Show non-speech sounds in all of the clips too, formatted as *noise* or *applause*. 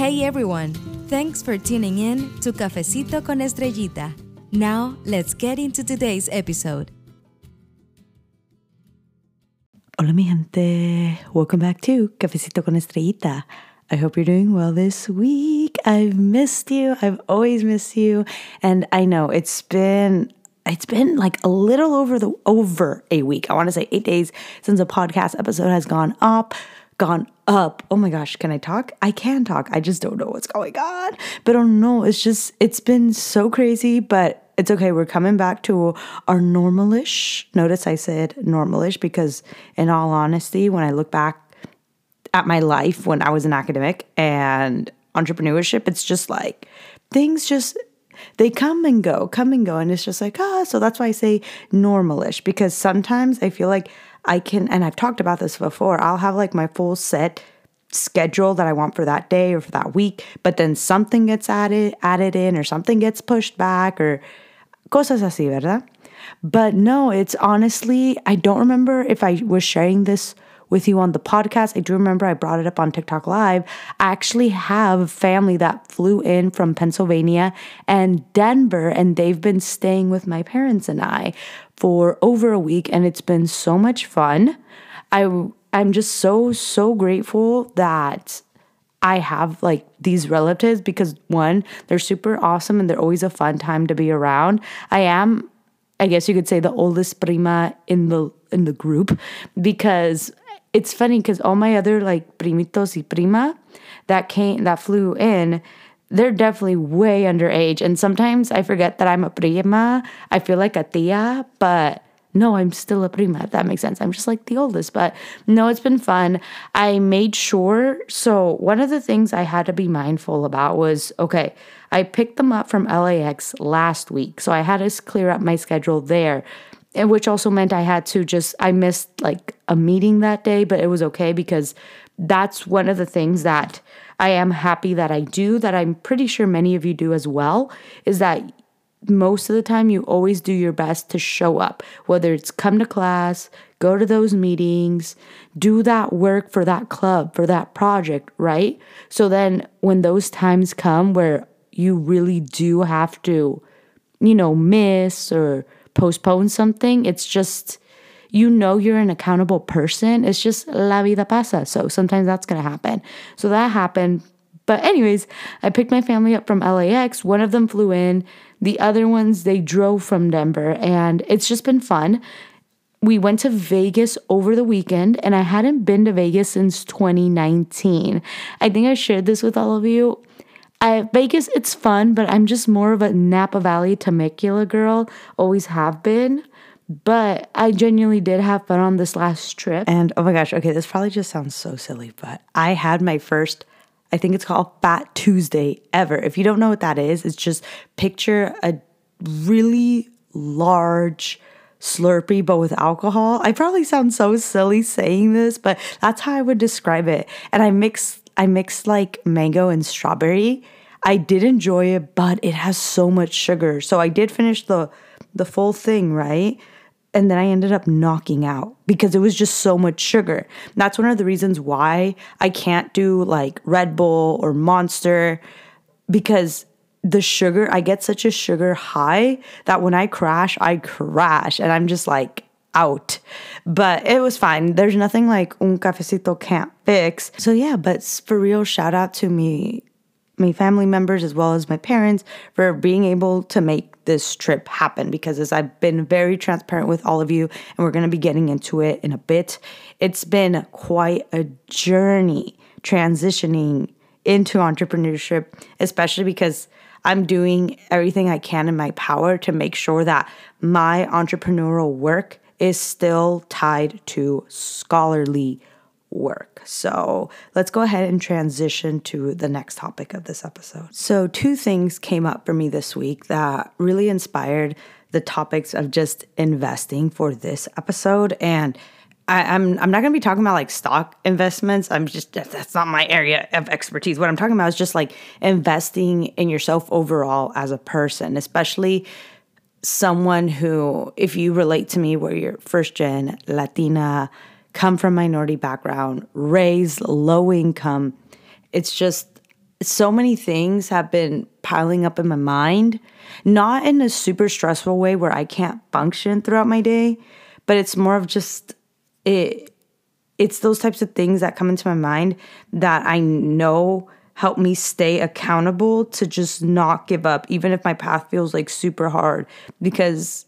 Hey everyone! Thanks for tuning in to Cafecito con Estrellita. Now, let's get into today's episode. Hola mi gente, welcome back to Cafecito con Estrellita. I hope you're doing well this week. I've missed you. I've always missed you. And I know it's been it's been like a little over the over a week. I want to say 8 days since a podcast episode has gone up, gone up. Oh my gosh, can I talk? I can talk. I just don't know what's going on. But oh no, it's just it's been so crazy, but it's okay. We're coming back to our normalish. Notice I said normalish because in all honesty, when I look back at my life when I was an academic and entrepreneurship, it's just like things just they come and go, come and go. And it's just like, ah, so that's why I say normalish because sometimes I feel like I can, and I've talked about this before, I'll have like my full set schedule that I want for that day or for that week, but then something gets added added in or something gets pushed back or cosas así, ¿verdad? But no, it's honestly, I don't remember if I was sharing this with you on the podcast. I do remember I brought it up on TikTok Live. I actually have family that flew in from Pennsylvania and Denver, and they've been staying with my parents and I for over a week, and it's been so much fun. I I'm just so so grateful that I have like these relatives because one, they're super awesome and they're always a fun time to be around. I am I guess you could say the oldest prima in the in the group because it's funny because all my other like primitos y prima that came that flew in they're definitely way underage. And sometimes i forget that i'm a prima. I feel like a tia but no i'm still a prima if that makes sense. I'm just like the oldest but no it's been fun. I made sure so one of the things i had to be mindful about was okay i picked them up from lax last week so i had to clear up my schedule there and which also meant I had to just I missed like a meeting that day, but it was okay because that's one of the things that I am happy that I do that I'm pretty sure many of you do as well is that most of the time you always do your best to show up, whether it's come to class, go to those meetings, do that work for that club, for that project, right? So then when those times come where you really do have to, you know, miss or postpone something. It's just, you know, you're an accountable person. It's just la vida pasa. So sometimes that's going to happen. So that happened. But, anyways, I picked my family up from LAX. One of them flew in, the other ones, they drove from Denver. And it's just been fun. We went to Vegas over the weekend, and I hadn't been to Vegas since 2019. I think I shared this with all of you. I, Vegas, it's fun, but I'm just more of a Napa Valley Temecula girl, always have been. But I genuinely did have fun on this last trip. And oh my gosh, okay, this probably just sounds so silly, but I had my first, I think it's called Fat Tuesday ever. If you don't know what that is, it's just picture a really large Slurpee, but with alcohol. I probably sound so silly saying this, but that's how I would describe it. And I mix I mixed like mango and strawberry. I did enjoy it, but it has so much sugar. So I did finish the the full thing, right? And then I ended up knocking out because it was just so much sugar. That's one of the reasons why I can't do like Red Bull or Monster because the sugar, I get such a sugar high that when I crash, I crash and I'm just like out. But it was fine. There's nothing like un cafecito can't fix. So yeah, but for real, shout out to me, my family members as well as my parents for being able to make this trip happen because as I've been very transparent with all of you and we're going to be getting into it in a bit, it's been quite a journey transitioning into entrepreneurship, especially because I'm doing everything I can in my power to make sure that my entrepreneurial work is still tied to scholarly work. So let's go ahead and transition to the next topic of this episode. So, two things came up for me this week that really inspired the topics of just investing for this episode. And I, am I'm, I'm not gonna be talking about like stock investments. I'm just that's not my area of expertise. What I'm talking about is just like investing in yourself overall as a person, especially someone who, if you relate to me, where you're first gen Latina, come from minority background, raised low income, it's just so many things have been piling up in my mind, not in a super stressful way where I can't function throughout my day, but it's more of just it it's those types of things that come into my mind that I know help me stay accountable to just not give up even if my path feels like super hard because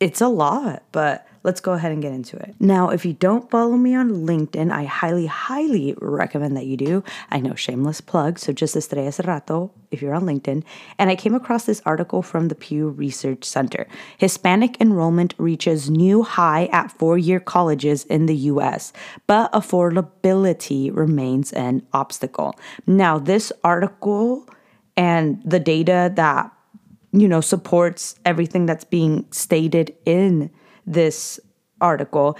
it's a lot, but let's go ahead and get into it. Now, if you don't follow me on LinkedIn, I highly, highly recommend that you do. I know, shameless plug, so just Estrella Serrato if you're on LinkedIn. And I came across this article from the Pew Research Center. Hispanic enrollment reaches new high at four year colleges in the US, but affordability remains an obstacle. Now, this article and the data that you know supports everything that's being stated in this article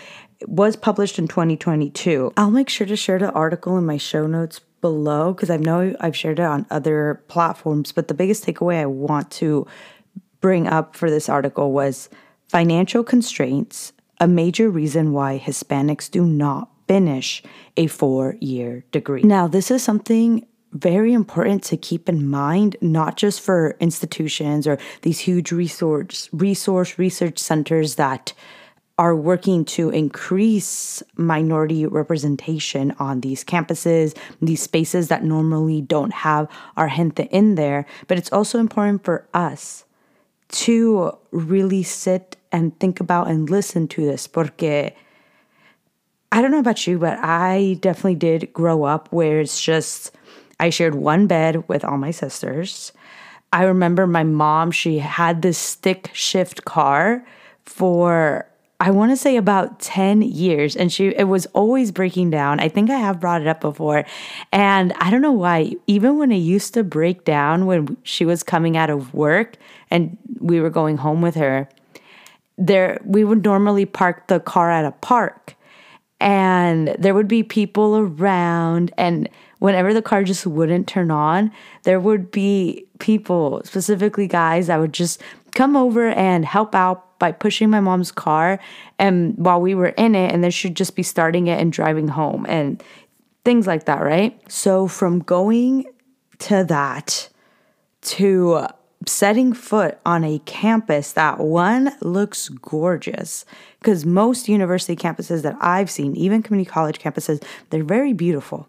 was published in 2022. I'll make sure to share the article in my show notes below because I know I've shared it on other platforms, but the biggest takeaway I want to bring up for this article was financial constraints, a major reason why Hispanics do not finish a four year degree. Now, this is something very important to keep in mind, not just for institutions or these huge resource resource research centers that are working to increase minority representation on these campuses, these spaces that normally don't have our gente in there. But it's also important for us to really sit and think about and listen to this porque I don't know about you, but I definitely did grow up where it's just I shared one bed with all my sisters. I remember my mom, she had this stick shift car for I want to say about 10 years and she it was always breaking down. I think I have brought it up before. And I don't know why even when it used to break down when she was coming out of work and we were going home with her, there we would normally park the car at a park and there would be people around and whenever the car just wouldn't turn on, there would be people, specifically guys, that would just come over and help out by pushing my mom's car and while we were in it and then she'd just be starting it and driving home and things like that, right? So from going to that to setting foot on a campus that one looks gorgeous because most university campuses that I've seen, even community college campuses, they're very beautiful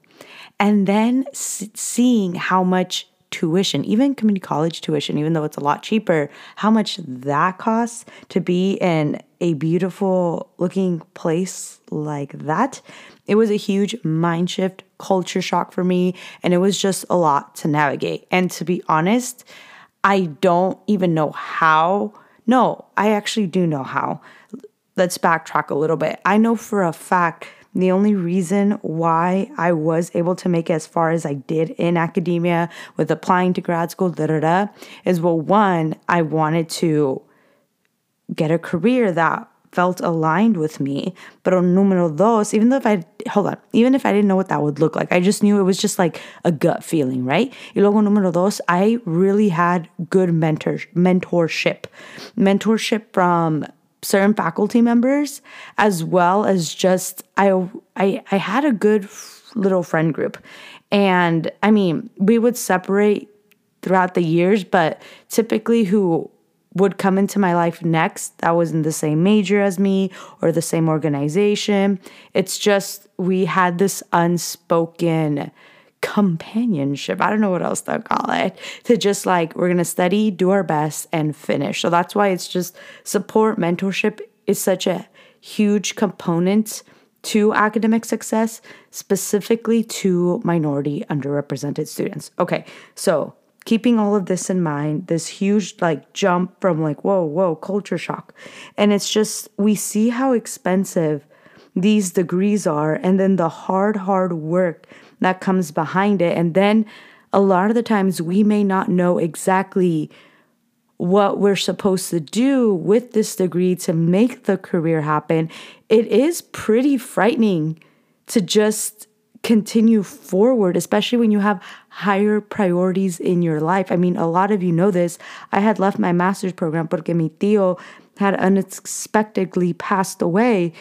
and then seeing how much tuition, even community college tuition, even though it's a lot cheaper, how much that costs to be in a beautiful looking place like that. It was a huge mind shift, culture shock for me, and it was just a lot to navigate. And to be honest, I don't even know how. No, I actually do know how. Let's backtrack a little bit. I know for a fact the only reason why I was able to make as far as I did in academia with applying to grad school, da da da, is well, one, I wanted to get a career that felt aligned with me. But on numero dos, even though if I hold on, even if I didn't know what that would look like, I just knew it was just like a gut feeling, right? Y luego numero dos, I really had good mentor mentorship, mentorship from certain faculty members as well as just I I I had a good little friend group. And I mean, we would separate throughout the years, but typically who would come into my life next that was in the same major as me or the same organization. It's just we had this unspoken companionship. I don't know what else to call it. To just like, we're going to study, do our best, and finish. So that's why it's just support, mentorship is such a huge component to academic success, specifically to minority underrepresented students. Okay, so keeping all of this in mind, this huge like jump from like, whoa, whoa, culture shock. And it's just, we see how expensive these degrees are, and then the hard, hard work that comes behind it. And then a lot of the times we may not know exactly what we're supposed to do with this degree to make the career happen. It is pretty frightening to just continue forward, especially when you have higher priorities in your life. I mean, a lot of you know this. I had left my master's program porque mi tío had unexpectedly passed away,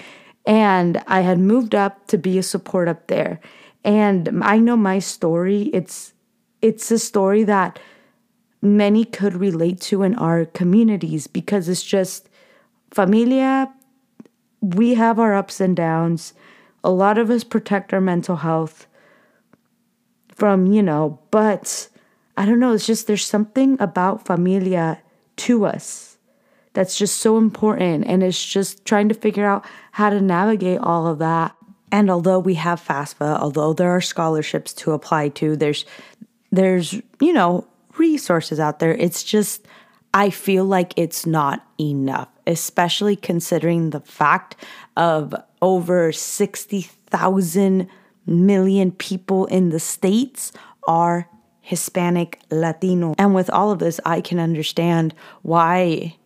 and I had moved up to be a support up there. And I know my story, it's it's a story that many could relate to in our communities because it's just familia. We have our ups and downs. A lot of us protect our mental health from you know but i don't know it's just there's something about familia to us that's just so important. And it's just trying to figure out how to navigate all of that and although we have FAFSA, although there are scholarships to apply to, there's there's, you know, resources out there. It's just, I feel like it's not enough, especially considering the fact of over 60,000 million people in the States are Hispanic Latino. And with all of this, I can understand why,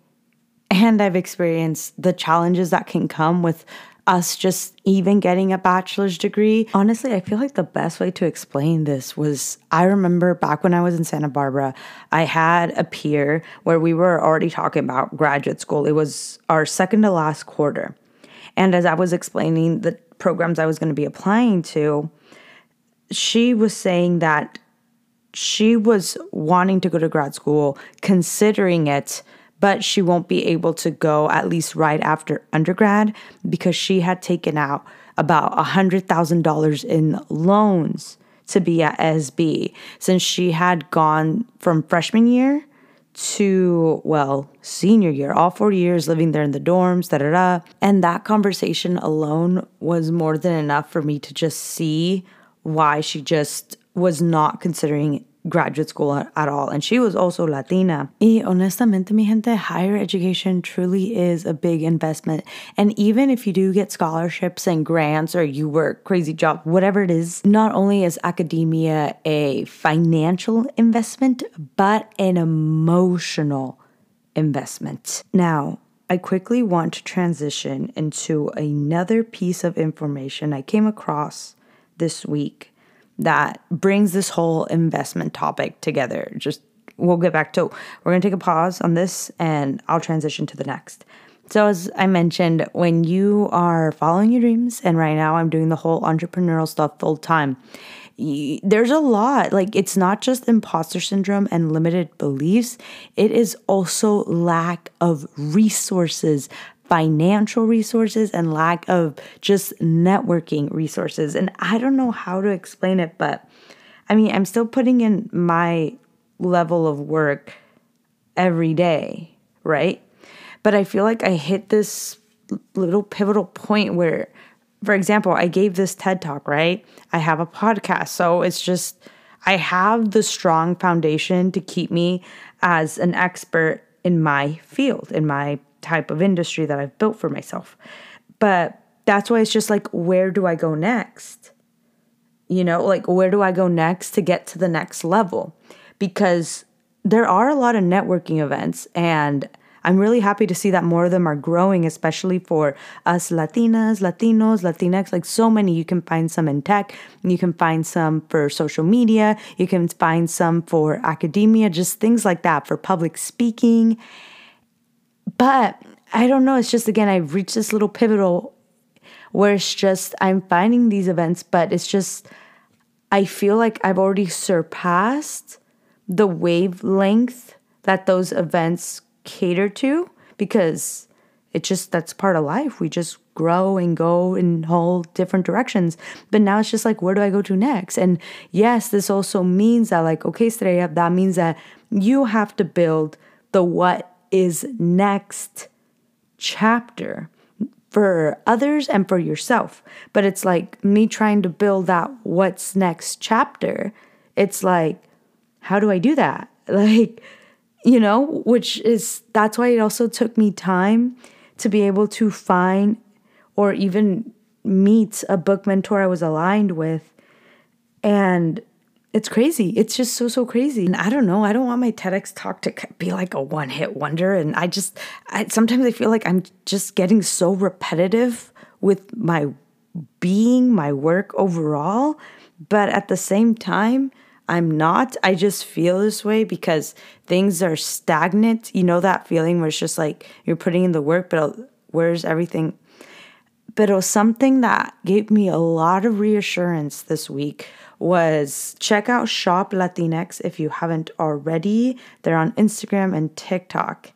and I've experienced the challenges that can come with us just even getting a bachelor's degree. Honestly, I feel like the best way to explain this was I remember back when I was in Santa Barbara, I had a peer where we were already talking about graduate school. It was our second to last quarter. And as I was explaining the programs I was going to be applying to, she was saying that she was wanting to go to grad school, considering it but she won't be able to go at least right after undergrad because she had taken out about $100,000 in loans to be at SB since she had gone from freshman year to, well, senior year, all four years living there in the dorms, da da da. And that conversation alone was more than enough for me to just see why she just was not considering graduate school at all. And she was also Latina. Y honestamente, mi gente, higher education truly is a big investment. And even if you do get scholarships and grants or you work crazy job, whatever it is, not only is academia a financial investment, but an emotional investment. Now, I quickly want to transition into another piece of information I came across this week that brings this whole investment topic together. Just we'll get back to we're going to take a pause on this and I'll transition to the next. So as I mentioned, when you are following your dreams and right now I'm doing the whole entrepreneurial stuff full time, there's a lot. Like it's not just imposter syndrome and limited beliefs, it is also lack of resources, financial resources and lack of just networking resources. And I don't know how to explain it, but I mean, I'm still putting in my level of work every day, right? But I feel like I hit this little pivotal point where, for example, I gave this TED talk, right? I have a podcast. So it's just, I have the strong foundation to keep me as an expert in my field, in my type of industry that I've built for myself. But that's why it's just like, where do I go next? You know, like, where do I go next to get to the next level? Because there are a lot of networking events, and I'm really happy to see that more of them are growing, especially for us Latinas, Latinos, Latinx. Like so many, you can find some in tech, you can find some for social media, you can find some for academia, just things like that for public speaking. But I don't know. It's just, again, I've reached this little pivotal where it's just, I'm finding these events, but it's just, I feel like I've already surpassed the wavelength that those events cater to because it just, that's part of life. We just grow and go in whole different directions. But now it's just like, where do I go to next? And yes, this also means that, like, okay, Estrella, that means that you have to build the what is next chapter for others and for yourself. But it's like me trying to build that what's next chapter. It's like, how do I do that? *laughs* Like, you know, which is that's why it also took me time to be able to find or even meet a book mentor I was aligned with. And it's crazy. It's just so, so crazy. And I don't know. I don't want my TEDx talk to be like a one hit wonder. And I just, I, sometimes I feel like I'm just getting so repetitive with my being, my work overall. But at the same time, I'm not. I just feel this way because things are stagnant. You know that feeling where it's just like you're putting in the work, but where's everything? But it was something that gave me a lot of reassurance this week was check out Shop Latinx if you haven't already. They're on Instagram and TikTok.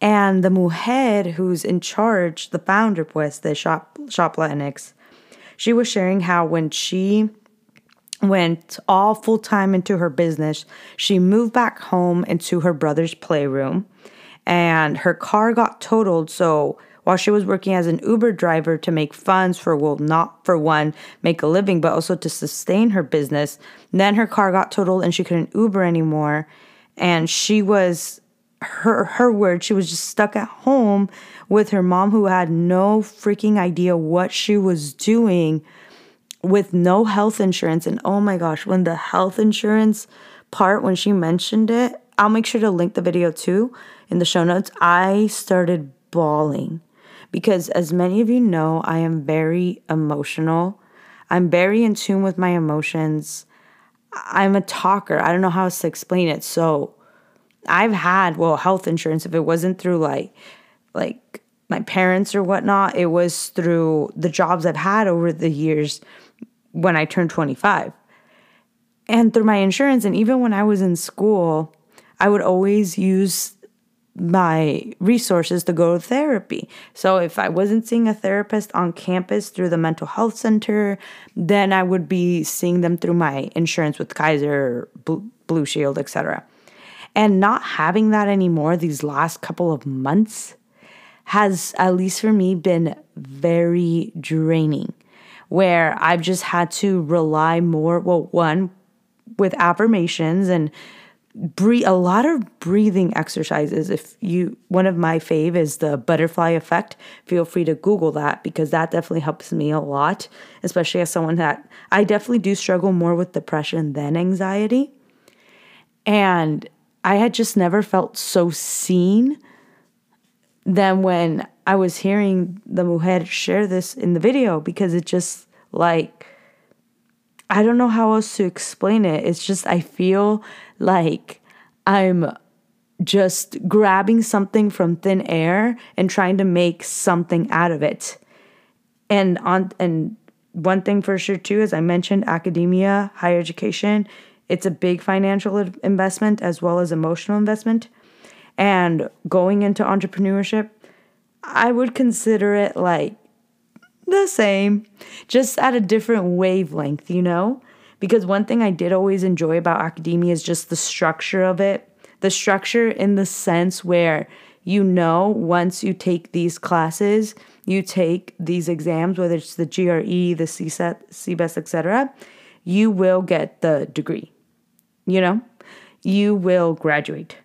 And the mujer who's in charge, the founder, pues, the Shop, Shop Latinx, she was sharing how when she went all full time into her business, she moved back home into her brother's playroom and her car got totaled. So while she was working as an Uber driver to make funds for, well, not for one, make a living, but also to sustain her business, then her car got totaled and she couldn't Uber anymore. And she was her her word she was just stuck at home with her mom who had no freaking idea what she was doing with no health insurance. And oh my gosh when the health insurance part when she mentioned it I'll make sure to link the video too in the show notes. I started bawling because as many of you know I am very emotional. I'm very in tune with my emotions. I'm a talker. I don't know how else to explain it. So I've had well health insurance if it wasn't through like like my parents or whatnot, it was through the jobs I've had over the years when I turned 25. And through my insurance and even when I was in school, I would always use my resources to go to therapy. So if I wasn't seeing a therapist on campus through the mental health center, then I would be seeing them through my insurance with Kaiser, Blue Shield, etc. And not having that anymore these last couple of months has, at least for me, been very draining. Where I've just had to rely more, well, one, with affirmations and breathe a lot of breathing exercises. If you one of my fave is the butterfly effect. Feel free to google that because that definitely helps me a lot especially as someone that i definitely do struggle more with depression than anxiety. And I had just never felt so seen than when I was hearing the mujer share this in the video because it just like I don't know how else to explain it. It's just I feel like I'm just grabbing something from thin air and trying to make something out of it. And on and one thing for sure too, as I mentioned, academia, higher education it's a big financial investment as well as emotional investment. And going into entrepreneurship, I would consider it like the same, just at a different wavelength, you know? Because one thing I did always enjoy about academia is just the structure of it. The structure in the sense where you know once you take these classes, you take these exams, whether it's the GRE, the CSET, CBEST, etc., you will get the degree you know, you will graduate.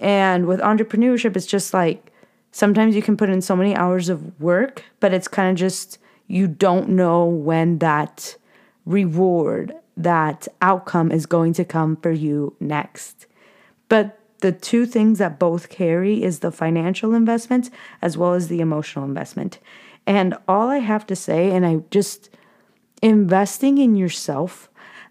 And with entrepreneurship, it's just like sometimes you can put in so many hours of work, but it's kind of just you don't know when that reward, that outcome is going to come for you next. But the two things that both carry is the financial investment as well as the emotional investment. And all I have to say, and I just investing in yourself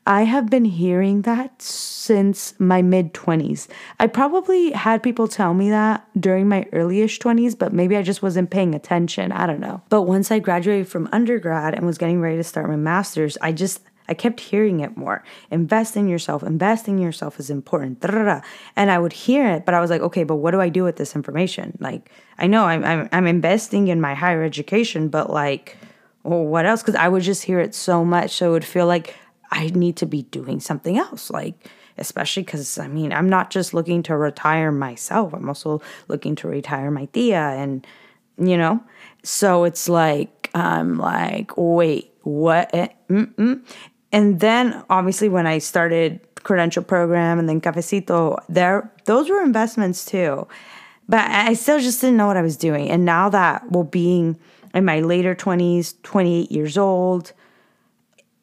I have been hearing that since my mid 20s. I probably had people tell me that during my earlyish 20s, but maybe I just wasn't paying attention. I don't know. But once I graduated from undergrad and was getting ready to start my master's, I just I kept hearing it more. Invest in yourself. Investing in yourself is important. And I would hear it, but I was like, okay, but what do I do with this information? Like, I know I'm I'm, I'm investing in my higher education, but like, well, what else? Because I would just hear it so much, so it would feel like I need to be doing something else. Like, especially because I mean, I'm not just looking to retire myself, I'm also looking to retire my tia. And, you know, so it's like, I'm like, wait, what? Eh. And then obviously, when I started credential program and then cafecito there those were investments too but i still just didn't know what i was doing and now that well being in my later 20s 28 years old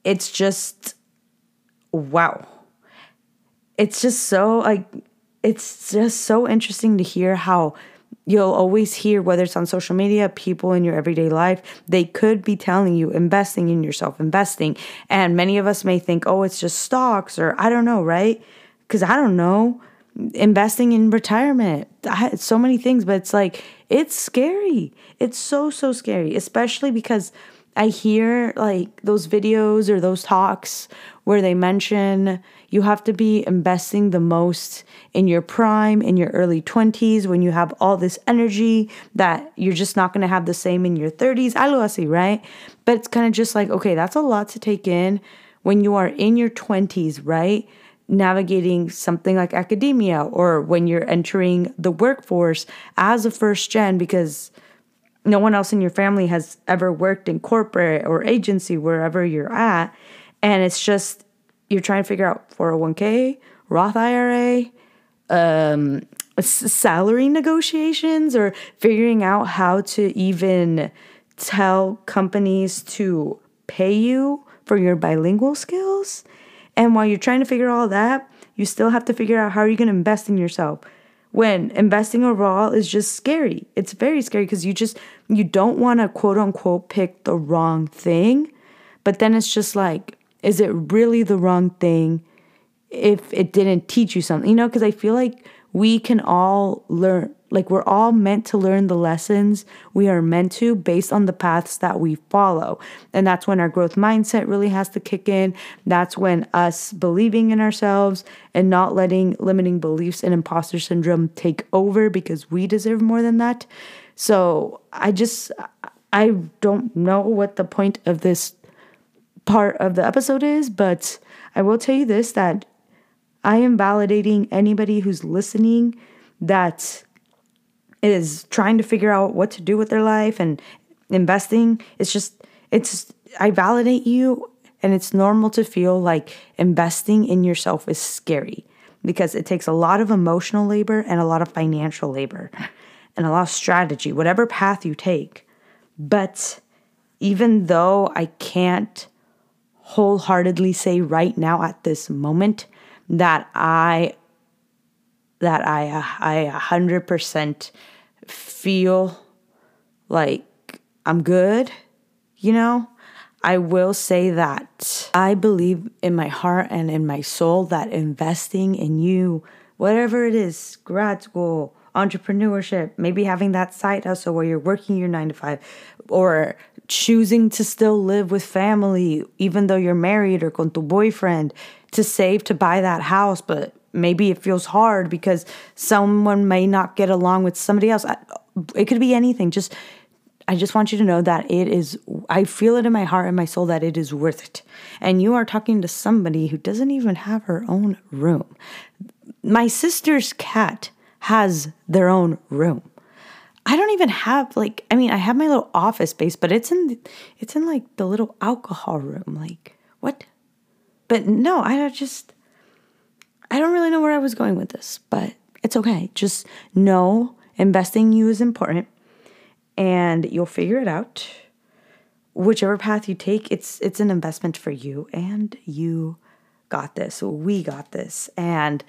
it's just wow. It's just so like it's just so interesting to hear how you'll always hear whether it's on social media people in your everyday life they could be telling you investing in yourself investing and many of us may think oh it's just stocks or i don't know right because i don't know investing in retirement. I, so many things, but it's like, it's scary. It's so, so scary, especially because I hear like those videos or those talks where they mention you have to be investing the most in your prime, in your early 20s, when you have all this energy that you're just not gonna have the same in your 30s. I Algo así, right? But it's kind of just like, okay, that's a lot to take in when you are in your 20s, right? Navigating something like academia or when you're entering the workforce as a first gen because no one else in your family has ever worked in corporate or agency wherever you're at. And it's just you're trying to figure out 401k roth ira um, salary negotiations or figuring out how to even tell companies to pay you for your bilingual skills. And while you're trying to figure all that you still have to figure out how are you going to invest in yourself when investing overall is just scary. It's very scary because you just you don't want to quote unquote pick the wrong thing. But then it's just like is it really the wrong thing if it didn't teach you something? You know, because I feel like we can all learn like we're all meant to learn the lessons we are meant to based on the paths that we follow. And that's when our growth mindset really has to kick in. That's when us believing in ourselves and not letting limiting beliefs and imposter syndrome take over because we deserve more than that. So I just, I don't know what the point of this part of the episode is, but I will tell you this that I am validating anybody who's listening that is trying to figure out what to do with their life and investing. It's just, it's, I validate you, and it's normal to feel like investing in yourself is scary because it takes a lot of emotional labor and a lot of financial labor *laughs* and a lot of strategy, whatever path you take. But even though I can't wholeheartedly say right now at this moment that I that I uh, I 100% feel like I'm good, you know, I will say that I believe in my heart and in my soul that investing in you, whatever it is, grad school, entrepreneurship, maybe having that side hustle where you're working your nine to five, or choosing to still live with family, even though you're married or con tu boyfriend, to save to buy that house, but maybe it feels hard because someone may not get along with somebody else. It could be anything. Just I just want you to know that it is I feel it in my heart and my soul that it is worth it. And you are talking to somebody who doesn't even have her own room. My sister's cat has their own room. I don't even have like I mean I have my little office space, but it's in it's in like the little alcohol room. Like what? But no, I just I don't really know where I was going with this, but it's okay. Just know investing you is important and you'll figure it out. Whichever path you take, it's it's an investment for you and you got this. We got this. And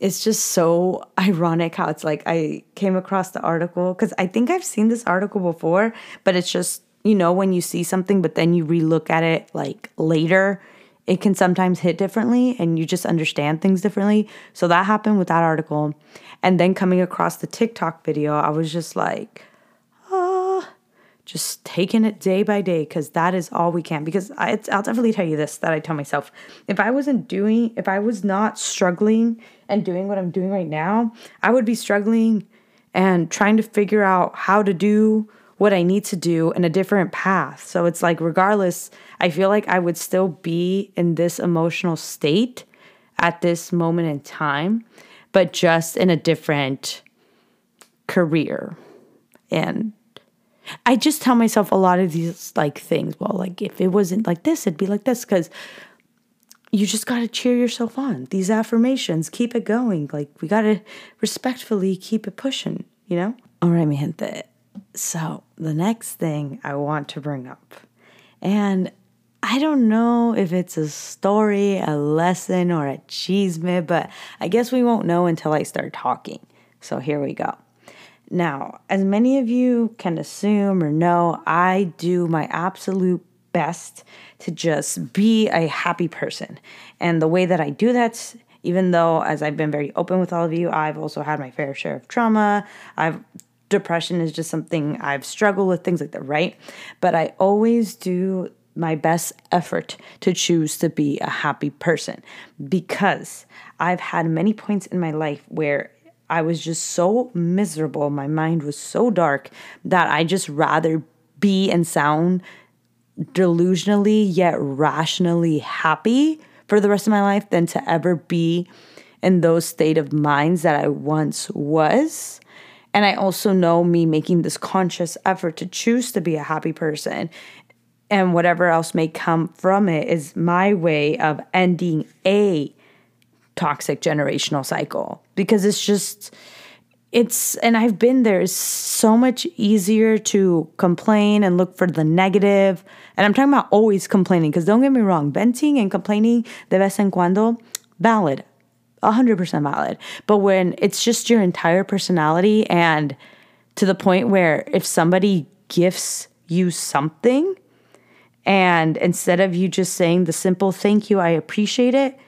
it's just so ironic how it's like I came across the article cuz I think I've seen this article before, but it's just you know when you see something but then you relook at it like later it can sometimes hit differently and you just understand things differently. So that happened with that article. And then coming across the TikTok video, I was just like, oh, just taking it day by day because that is all we can. Because I, I'll definitely tell you this that I tell myself if I wasn't doing, if I was not struggling and doing what I'm doing right now, I would be struggling and trying to figure out how to do what I need to do in a different path. So it's like, regardless, I feel like I would still be in this emotional state at this moment in time, but just in a different career. And I just tell myself a lot of these like things. Well, like if it wasn't like this, it'd be like this because you just got to cheer yourself on. These affirmations, keep it going. Like we got to respectfully keep it pushing, you know? All right, gente. So, the next thing I want to bring up, and I don't know if it's a story, a lesson, or a chisme, but I guess we won't know until I start talking. So, here we go. Now, as many of you can assume or know, I do my absolute best to just be a happy person. And the way that I do that even though as I've been very open with all of you, I've also had my fair share of trauma. I've depression is just something I've struggled with, things like that, right? But I always do my best effort to choose to be a happy person because I've had many points in my life where I was just so miserable, my mind was so dark that I just rather be and sound delusionally yet rationally happy for the rest of my life than to ever be in those state of minds that I once was. And I also know me making this conscious effort to choose to be a happy person and whatever else may come from it is my way of ending a toxic generational cycle because it's just it's and I've been there it's so much easier to complain and look for the negative. and I'm talking about always complaining because don't get me wrong venting and complaining de vez en cuando valid 100% valid but when it's just your entire personality and to the point where if somebody gifts you something and instead of you just saying the simple thank you, I appreciate it,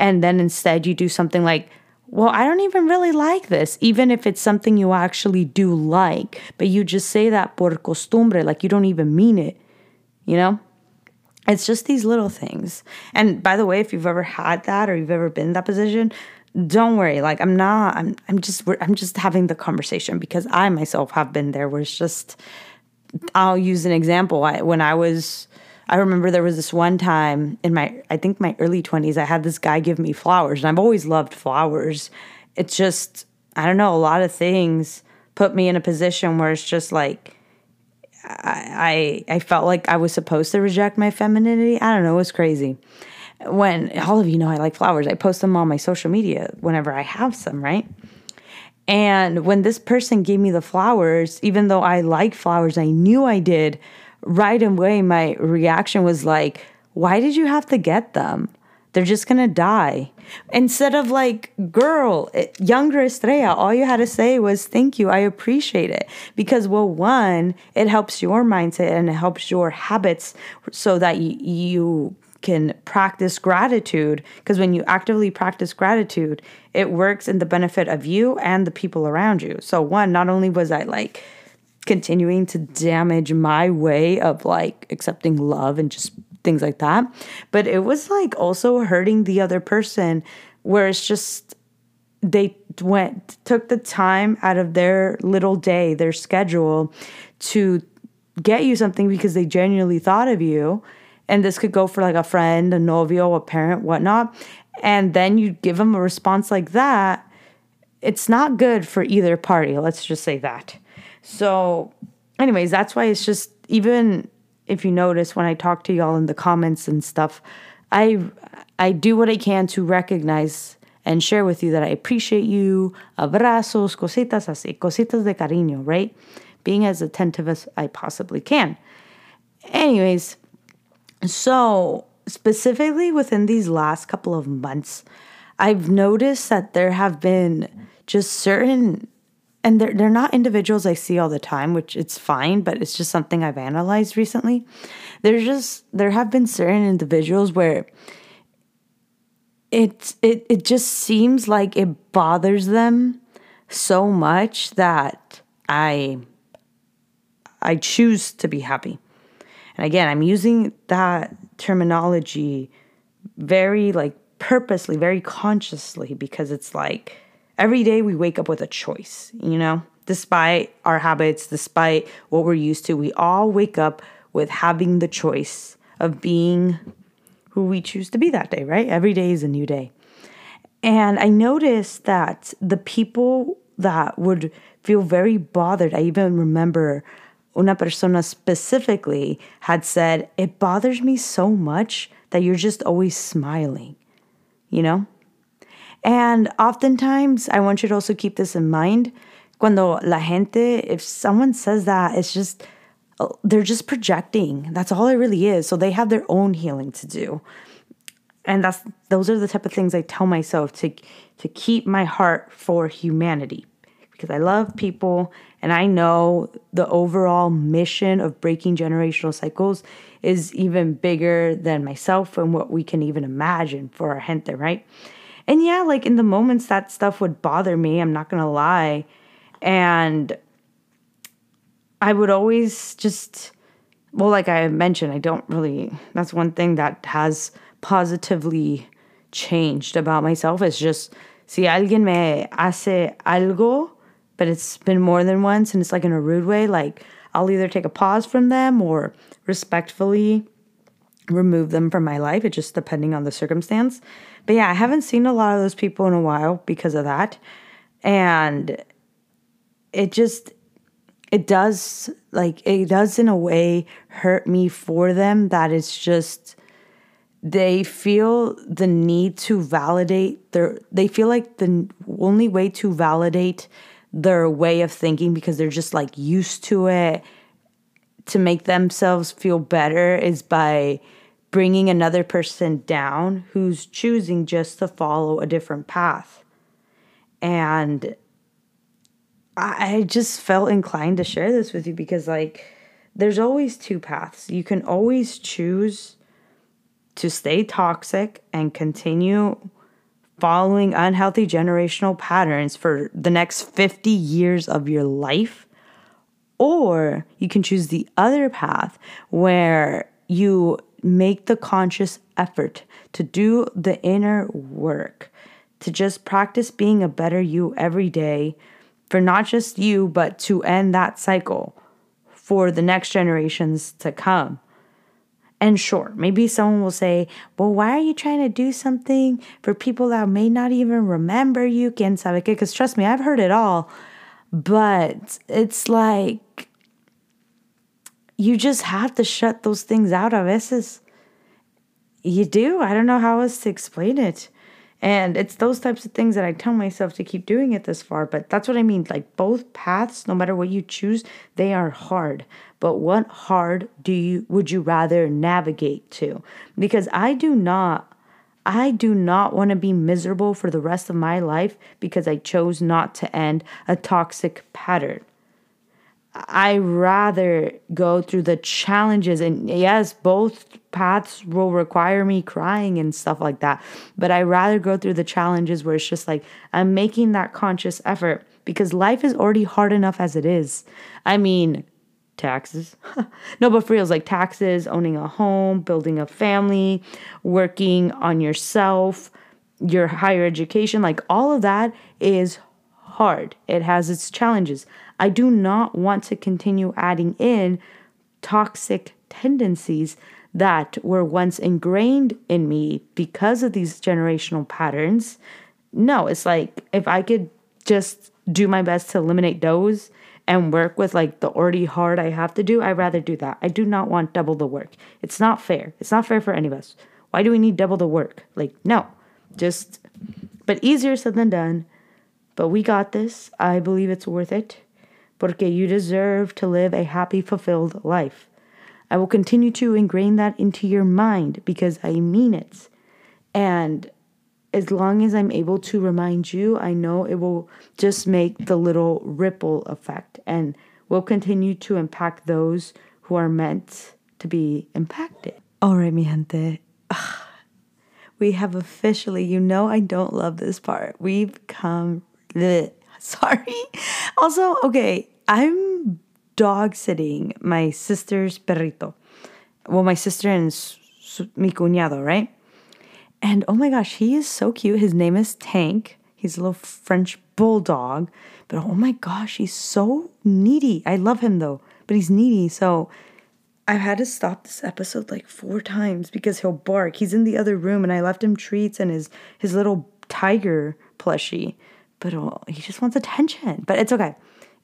and then instead you do something like, well, I don't even really like this, even if it's something you actually do like, but you just say that por costumbre, like you don't even mean it, you know? It's just these little things. And by the way, if you've ever had that or you've ever been in that position, don't worry. Like I'm not. I'm. I'm just. I'm just having the conversation because I myself have been there. Where it's just I'll use an example. I, when I was, I remember there was this one time in my, I think my early 20s, I had this guy give me flowers, and I've always loved flowers. It's just, I don't know, a lot of things put me in a position where it's just like, I, I, I felt like I was supposed to reject my femininity. I don't know, it was crazy. When all of you know I like flowers, I post them on my social media whenever I have some, right? And when this person gave me the flowers, even though I like flowers, I knew I did, right away my reaction was like, why did you have to get them? They're just gonna die. Instead of like, girl, eh, younger Estrella, all you had to say was, thank you, I appreciate it. Because, well, one, it helps your mindset and it helps your habits so that you, you can practice gratitude because when you actively practice gratitude, it works in the benefit of you and the people around you. So, one, not only was I like continuing to damage my way of like accepting love and just things like that, but it was like also hurting the other person where it's just they went took the time out of their little day, their schedule to get you something because they genuinely thought of you and this could go for like a friend, a novio, a parent, whatnot, and then you give them a response like that, it's not good for either party. Let's just say that. So, anyways, that's why it's just even if you notice when I talk to y'all in the comments and stuff, I I do what I can to recognize and share with you that I appreciate you, abrazos, cositas así, cositas de cariño, right? Being as attentive as I possibly can. Anyways, so, specifically within these last couple of months, I've noticed that there have been just certain and they're, they're not individuals I see all the time, which it's fine, but it's just something I've analyzed recently. There's just there have been certain individuals where it it it just seems like it bothers them so much that I I choose to be happy. And again, I'm using that terminology very like purposely, very consciously because it's like every day we wake up with a choice, you know? Despite our habits, despite what we're used to, we all wake up with having the choice of being who we choose to be that day, right? Every day is a new day. And I noticed that the people that would feel very bothered, I even remember una persona specifically had said, It bothers me so much that you're just always smiling, you know? And oftentimes, I want you to also keep this in mind. Cuando la gente, if someone says that, it's just, they're just projecting. That's all it really is. So they have their own healing to do. And that's those are the type of things I tell myself to to keep my heart for humanity because I love people And I know the overall mission of breaking generational cycles is even bigger than myself and what we can even imagine for our gente, right? And yeah, like in the moments that stuff would bother me, I'm not gonna lie. And I would always just, well, like I mentioned, I don't really, that's one thing that has positively changed about myself is just, si alguien me hace algo, but it's been more than once and it's like in a rude way, like I'll either take a pause from them or respectfully remove them from my life. It just depending on the circumstance. But yeah, I haven't seen a lot of those people in a while because of that. And it just it does like it does in a way hurt me for them that it's just they feel the need to validate their they feel like the only way to validate their way of thinking because they're just like used to it to make themselves feel better is by bringing another person down who's choosing just to follow a different path. And I just felt inclined to share this with you because, like, there's always two paths. You can always choose to stay toxic and continue following unhealthy generational patterns for the next 50 years of your life. Or you can choose the other path where you make the conscious effort to do the inner work, to just practice being a better you every day for not just you, but to end that cycle for the next generations to come. And sure, maybe someone will say, well, why are you trying to do something for people that may not even remember you? Because trust me, I've heard it all. But it's like, you just have to shut those things out a veces. You do. I don't know how else to explain it. And it's those types of things that I tell myself to keep doing it this far. But that's what I mean. Like both paths, no matter what you choose, they are hard. But what hard do you would you rather navigate to? Because I do not I do not want to be miserable for the rest of my life because I chose not to end a toxic pattern. I rather go through the challenges and yes, both paths will require me crying and stuff like that. But I rather go through the challenges where it's just like I'm making that conscious effort because life is already hard enough as it is. I mean, taxes. *laughs* no, but for real, like taxes, owning a home, building a family, working on yourself, your higher education, like all of that is hard. It has its challenges. I do not want to continue adding in toxic tendencies that were once ingrained in me because of these generational patterns. No, it's like if I could just do my best to eliminate those and work with like the already hard I have to do, I'd rather do that. I do not want double the work. It's not fair. It's not fair for any of us. Why do we need double the work? Like, no, just, but easier said than done. But we got this. I believe it's worth it porque you deserve to live a happy, fulfilled life. I will continue to ingrain that into your mind because I mean it. And as long as I'm able to remind you, I know it will just make the little ripple effect and will continue to impact those who are meant to be impacted. All right, mi gente. *sighs* We have officially, you know, I don't love this part. We've come bleh, *laughs* Sorry. Also, okay, I'm dog sitting my sister's perrito. Well, my sister and mi cuñado, right? And oh my gosh, he is so cute. His name is Tank. He's a little French bulldog. But oh my gosh, he's so needy. I love him though, but he's needy. So I've had to stop this episode like four times because he'll bark. He's in the other room and I left him treats and his his little tiger plushie but he just wants attention. But it's okay.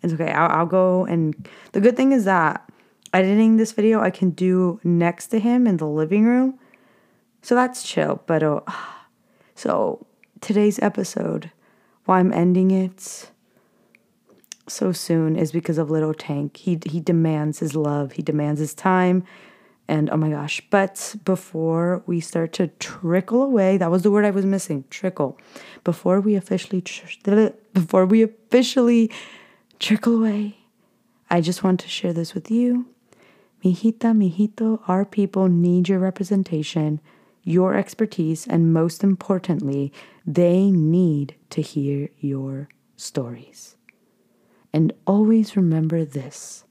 It's okay. I'll, I'll go. And the good thing is that editing this video, I can do next to him in the living room. So that's chill. But oh, *sighs* so today's episode, why I'm ending it so soon is because of little Tank. He he demands his love. He demands his time. And oh my gosh, but before we start to trickle away, that was the word I was missing, trickle. Before we officially tr- before we officially trickle away, I just want to share this with you. Mijita, mijito, our people need your representation, your expertise, and most importantly, they need to hear your stories. And always remember this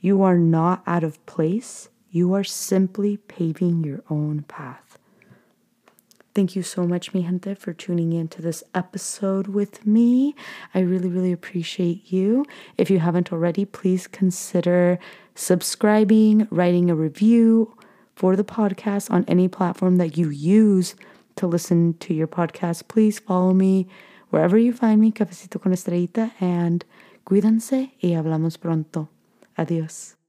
you are not out of place, you are simply paving your own path. Thank you so much, mi gente, for tuning in to this episode with me. I really, really appreciate you. If you haven't already, please consider subscribing, writing a review for the podcast on any platform that you use to listen to your podcast. Please follow me wherever you find me, Cafecito con Estrellita, and cuídense y hablamos pronto. Adiós.